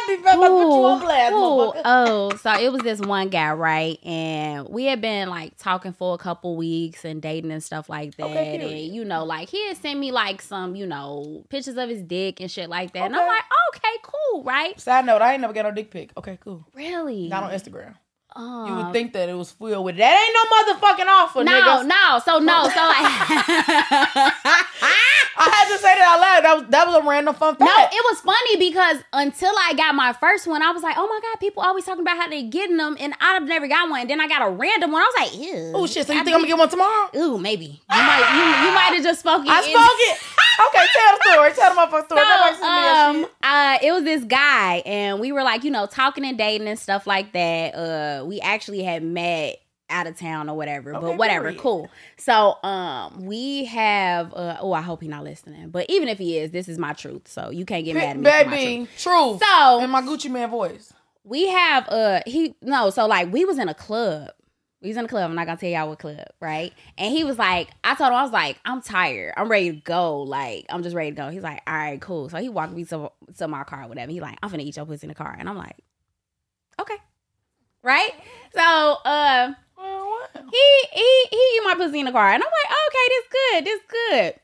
Baby, put you on blast, Ooh, oh, so it was this one guy, right? And we had been like talking for a couple weeks and dating and stuff like that. Okay, and you know, like he had sent me like some, you know, pictures of his dick and shit like that. And I'm like, okay, cool, right? Side note, I ain't never got no dick pic. Okay, cool. Really? Not on Instagram. You would uh, think that it was filled with that. Ain't no motherfucking offer, no, niggas. no. So no, so like I had to say that out loud. That was that was a random fun fact. No, it was funny because until I got my first one, I was like, oh my God, people always talking about how they getting them, and I've never got one. then I got a random one. I was like, ew. oh shit! So you think I'm gonna get one tomorrow? Ooh, maybe. You might you, you might have just spoken. I spoke it. Okay, tell the story. Tell the motherfucking story. So, send me that um, uh, it was this guy, and we were like, you know, talking and dating and stuff like that. Uh, we actually had met out of town or whatever, Okay, but whatever, period. cool. So, um, we have. Uh, oh, I hope he's not listening, but even if he is, this is my truth, so you can't get mad at me. my truth. Baby, truth. So- in my Gucci Mane voice. we have uh he no so like we was in a club was in the club i'm not gonna tell y'all what club right? And he was like i told him i was like i'm tired. I'm ready to go. Like i'm just ready to go. He's like all right cool. So he walked me to, to my car whatever. He like i'm finna eat your pussy in the car. And i'm like okay. Right? So uh he he he eat my pussy in the car. And i'm like okay this good this good.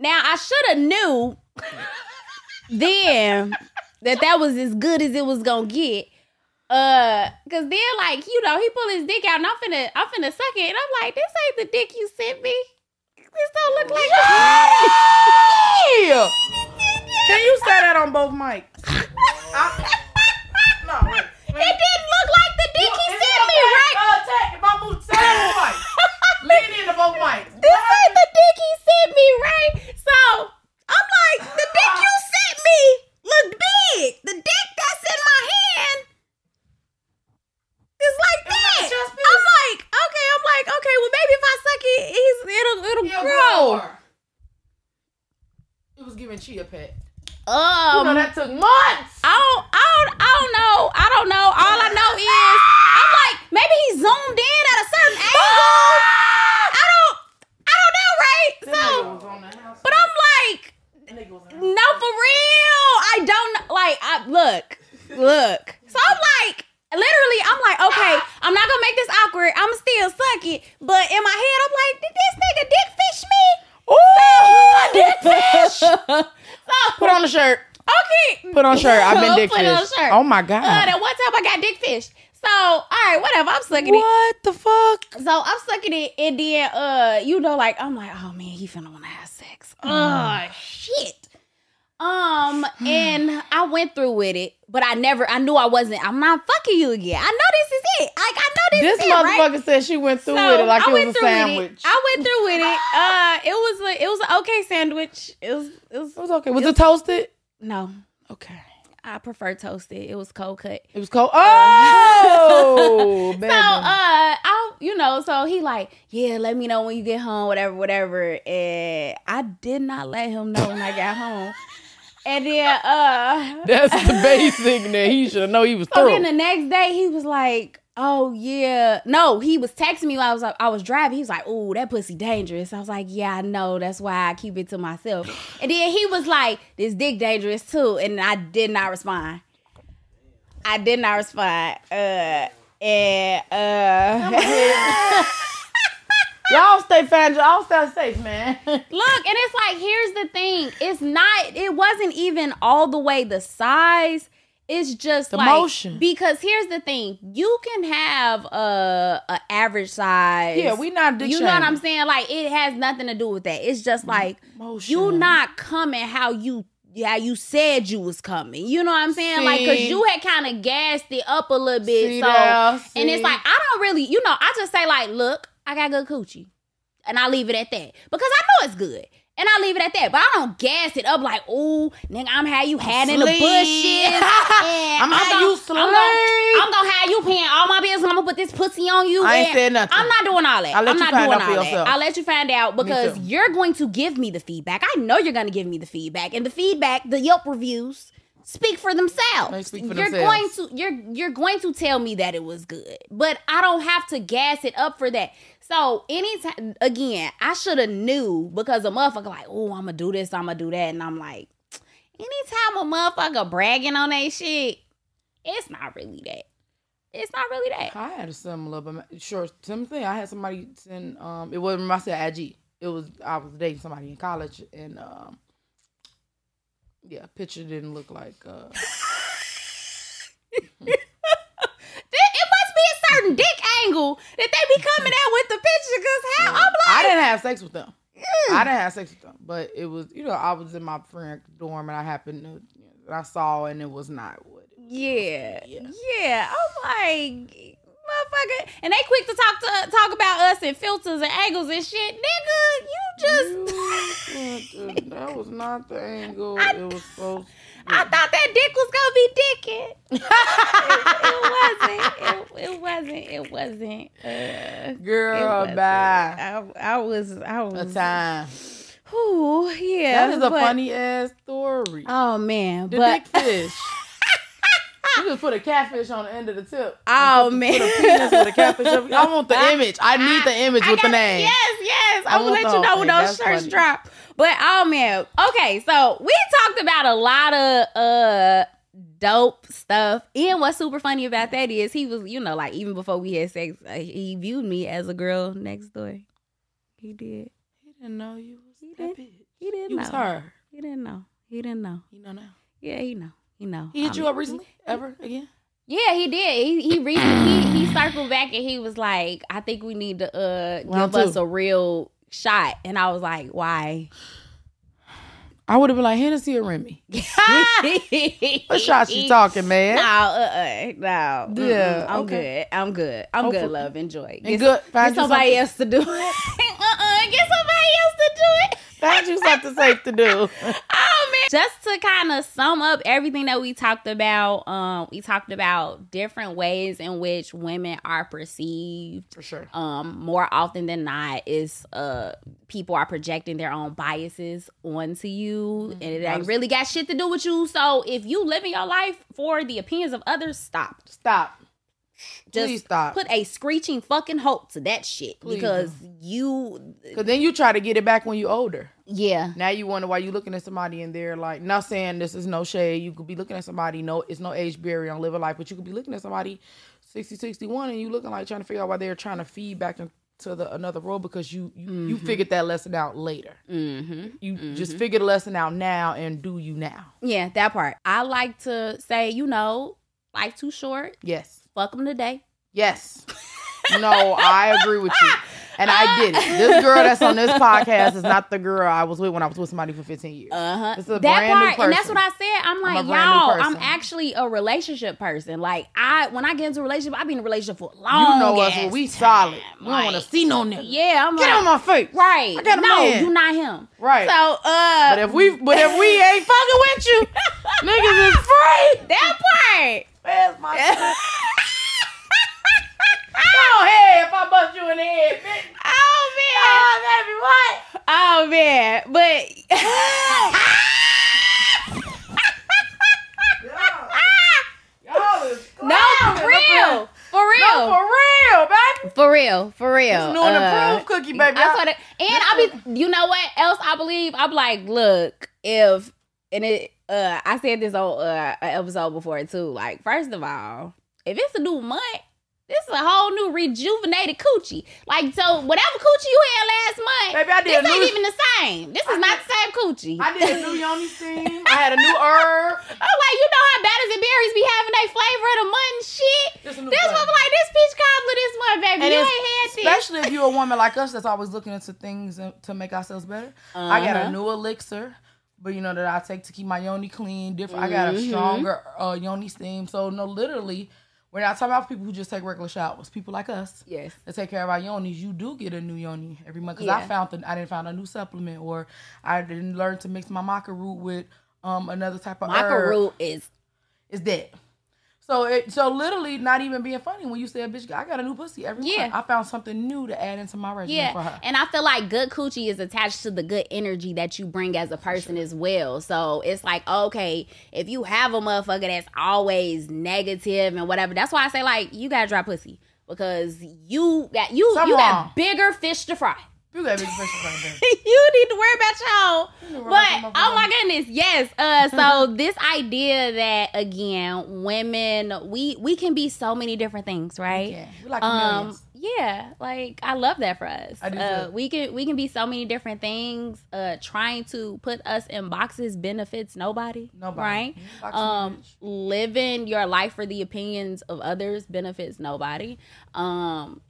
Now i should have knew then that that was as good as it was gonna get uh cause then like you know he pull his dick out and i'm finna i'm finna suck it and i'm like this ain't the dick you sent me this don't look like Yeah. Can you say that on both mics? I- no, wait. it didn't look like the dick he sent me right Uh, take, if I move, say that on mic. Lean into both mics. this ain't the dick he sent me, right? So I'm like, the dick you sent me looked big. The dick that's in my hand like It's like a that. chest. I'm like, okay, I'm like, okay, well maybe if I suck it, he's, it'll it'll He'll grow. grow. It was giving chia pet. You Um, know that took months. I don't, I don't, I don't know. I don't know. All I know is I'm like maybe he zoomed in at a certain angle. I don't, I don't know, right? So, but I'm like. No, for real. I don't. Like, I look, look. So I'm like, literally, I'm like, okay, I'm not gonna make this awkward. I'm still suck it. But in my head, I'm like, did this nigga dick fish me? Ooh, dick fish. So, Put on the shirt. okay. Put on shirt. I've been dick Put on fished. shirt. Oh my Uh, god. that one time I got dick fish. So, all right, whatever. I'm sucking it. what the fuck? So I'm sucking it, and then uh, you know, like I'm like, oh man, he finna wanna have sex. Oh shit. Um, and I went through with it, but I never, I knew I wasn't. I'm not fucking you again. I know this is it. Like I know this, This is it, right? motherfucker said she went through So, with it like I it was a sandwich. It. I went through with it. Uh, it was a, it was an okay sandwich. It was, it was It was okay. Was it toasted? no. Okay. I prefer toasted. It was cold cut. It was cold. Oh. So, uh, I, you know, so he like, yeah, let me know when you get home, whatever, whatever. And I did not let him know when I got home. And then, uh, That's the basic that he should know he was so through. then the next day he was like, oh yeah, no, he was texting me while I was like, I was driving. He was like, oh, that pussy dangerous. I was like, yeah, I know. That's why I keep it to myself. And then he was like, this dick dangerous too. And I did not respond. I did not respond. Uh, and uh. Y'all stay fan. Y'all stay safe, man. Look, and it's like, here's the thing. It's not, it wasn't even all the way the size. It's just The like motion. because here's the thing: you can have a, a average size. Yeah, we not You know what I'm saying? Like it has nothing to do with that. It's just like Motion. you not coming how you yeah, you said you was coming. You know what I'm saying? Like, cause you had kind of gassed it up a little bit. See so, and it's like I don't really, you know, I just say like, look, I got good coochie, and I leave it at that because I know it's good. And I leave it at that, but I don't gas it up like, "Ooh, nigga, I'm how you had in the bushes." I'm how gonna- you I'm sleep. gonna, I'm gonna have you paying all my bills, and I'm gonna put this pussy on you. I ain't said nothing. I'm not doing all that. I'll let I'm you not find doing out for all that. I'll let you find out because you're going to give me the feedback. I know you're going to give me the feedback, and the feedback, the Yelp reviews speak for themselves. They speak for you're themselves. going to you're you're going to tell me that it was good, but I don't have to gas it up for that. So anytime again, I should have knew because a motherfucker like, oh, I'm gonna do this, I'm gonna do that, and I'm like, anytime a motherfucker bragging on that shit, it's not really that. It's not really that. I had a similar, but sure, same thing. I had somebody send. Um, it wasn't myself IG. It was I was dating somebody in college, and um, yeah, picture didn't look like. uh It must be a certain dick angle that they be coming out with the picture. Cause how I'm like, I didn't have sex with them. I didn't have sex with them, but it was you know I was in my friend's dorm and I happened to I saw and it was not what. It yeah, Yeah. yeah. I'm like, motherfucker, and they quick to talk to talk about us and filters and angles and shit, nigga. You just, You- that was not the angle it was supposed. I thought that dick was gonna be dicking. it, it wasn't. It, it wasn't. It wasn't. Uh, Girl, it wasn't. bye. I, I was. I A was. time. Whew, yeah. That is a but- funny ass story. Oh man, The but dick fish. you just put a catfish on the end of the tip. Oh, put, man. Put a penis with a catfish. I want the image. I need the image I with the name. Yes, yes. I gonna let you know when those That's shirts funny. drop. But oh man, okay. So we talked about a lot of uh dope stuff. And what's super funny about that is he was, you know, like even before we had sex, uh, he viewed me as a girl next door. He did. He didn't know you was He that did. bitch. He didn't You know. was her. He didn't know. He didn't know. You know now. Yeah, he know. He know. He hit Um, you up recently? Ever again? Yeah, he did. He he recently he, he circled back and he was like, "I think we need to uh Round give us a real shot." And I was like, "Why?" I would have been like Hennessy or Remy. What shots you talking, man? No, uh, uh, no. Yeah, I'm okay. good. I'm good. I'm Hopefully. good. Love, enjoy. And good. Get Find you somebody something- else to do it. uh-uh. Get somebody else to do it. Find you something safe to do. Oh man! Just to kind of sum up everything that we talked about, um, we talked about different ways in which women are perceived. For sure. Um, more often than not, is uh people are projecting their own biases onto you, and it ain't really got shit to do with you. So if you living your life for the opinions of others, stop. Stop. Just Please stop. put a screeching fucking halt to that shit Please because you, Because then you try to get it back when you're older. yeah, Now you wonder why you looking at somebody and they're like, not saying this is no shade. You could be looking at somebody, no, it's no age barrier on living life, but you could be looking at somebody 60, 61 and you looking like trying to figure out why they're trying to feed back into the another role because you you, you figured that lesson out later. mm-hmm. You just figured the lesson out now and do you now. yeah, that part. I like to say, you know, life too short. Yes. Fuck them today. Yes. No, I agree with you. And I did it. This girl that's on this podcast is not the girl I was with when I was with somebody for 15 years. Uh huh. It's a That brand new part, and that's what I said. I'm like, new y'all, I'm actually a relationship person. Like, I when I get into a relationship, I've been in a relationship for a long. you know us, when we time. solid. We don't want to see no nigga. Yeah, I'm Get like, on my face. right. I got a no, man. you not him. Right. So, uh, But if we but if we ain't fucking with you, niggas is free. that part. Where's my Go ahead if I bust you in the head, bitch. Oh man. Oh, baby, what? Oh man. But no, for real. For real. No, for real, baby. For real, for real. It's new and Uh, improved Kookie, baby. I saw that, and I be, you know what else I believe? I'm like, look, if and it, uh, I said this on uh, an episode before too. Like, first of all, if it's a new month, this is a whole new rejuvenated coochie. Like, so whatever coochie you had last month, Baby, I did this ain't new- even the same. This is not the same coochie. I did a new yoni steam. I had a new herb. I'm like, you know how bad Batters and Berries be having their flavor of the month and shit. This a new This flavor. was like this peach cobbler this month, baby. And you ain't had this. especially if you're a woman like us that's always looking into things to make ourselves better. I got Uh-huh. a new elixir, but you know that I take to keep my yoni clean. Different. I got a stronger uh, yoni steam. So no, literally, we're not talking about people who just take regular showers. People like us. Yes. That take care of our yonis. You do get a new yoni every month because I found the, I didn't find a new supplement or I didn't learn to mix my maca root with um another type of Maca herb. root is is dead. So it so literally not even being funny when you say, "Bitch, I got a new pussy every Yeah. month." I found something new to add into my regimen for yeah. her. And I feel like good coochie is attached to the good energy that you bring as a person as well. So it's like, okay, if you have a motherfucker that's always negative and whatever, that's why I say like you gotta dry pussy. Because you got you Something you wrong. got bigger fish to fry. You got big fish right there. you need to worry about y'all. But about oh my goodness, yes. Uh, so this idea that again, women, we we can be so many different things, right? Yeah, we like Um, yeah, like I love that for us. I do uh, we can we can be so many different things. Uh, trying to put us in boxes benefits nobody. Nobody. right? Um, living your life for the opinions of others benefits nobody. Um,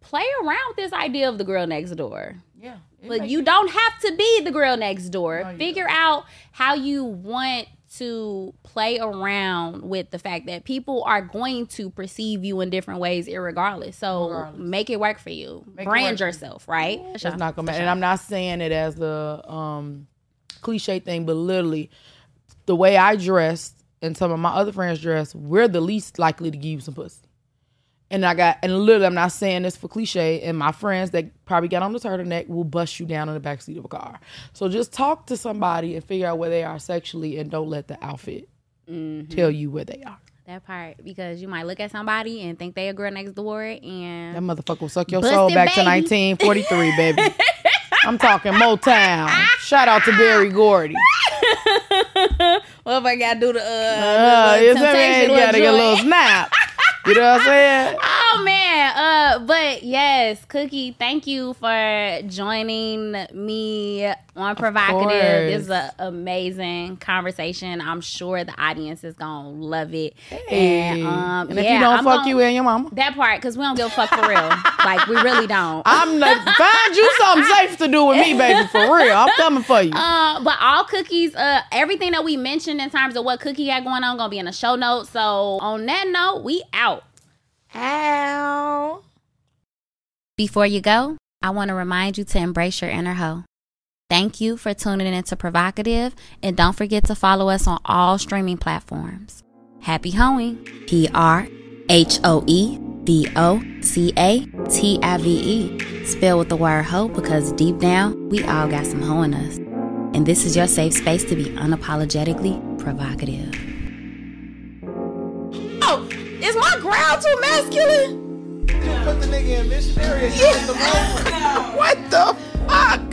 play around with this idea of the girl next door. Yeah, But make you don't have to be the girl next door. No, you Figure out how you want to play around with the fact that people are going to perceive you in different ways, irregardless. So Regardless. make it work for you. Make it Brand work for you. yourself, right? It's not gonna matter. And I'm not saying it as the um cliche thing, but literally the way I dress and some of my other friends dress, we're the least likely to give you some pussy. And I got and literally I'm not saying this for cliche, and my friends that probably got on the turtleneck will bust you down in the backseat of a car. So just talk to somebody and figure out where they are sexually and don't let the outfit Mm-hmm. tell you where they are. That part because you might look at somebody and think they a girl next door, and That motherfucker will suck your soul back to 1943, baby. I'm talking Motown. Shout out to Berry Gordy. what if I gotta do the uh, Uh, you temptation gotta get a little snap. You know what I'm saying? Oh man, uh, but yes, Kookie, thank you for joining me on PrHOEvocative. This is an amazing conversation. I'm sure the audience is gonna love it. Hey. And, um, and if you don't I'm fuck gonna- you and your mama, that part, because we don't give a fuck for real. like we really don't. I'm not, find you something safe to do with me, baby. For real, I'm coming for you. Uh, but all Kookies, uh, everything that we mentioned in terms of what Kookie got going on, gonna be in the show notes. So on that note, we out. Ow. Before you go, I want to remind you to embrace your inner hoe. Thank you for tuning in to PrHOEvocative, and don't forget to follow us on all streaming platforms. Happy hoeing. P R H O E V O C A T I V E. Spell with the word hoe because deep down, we all got some hoe in us. And this is your safe space to be unapologetically provocative. Growl too masculine? Put the nigga in missionary. and you get the. What the fuck?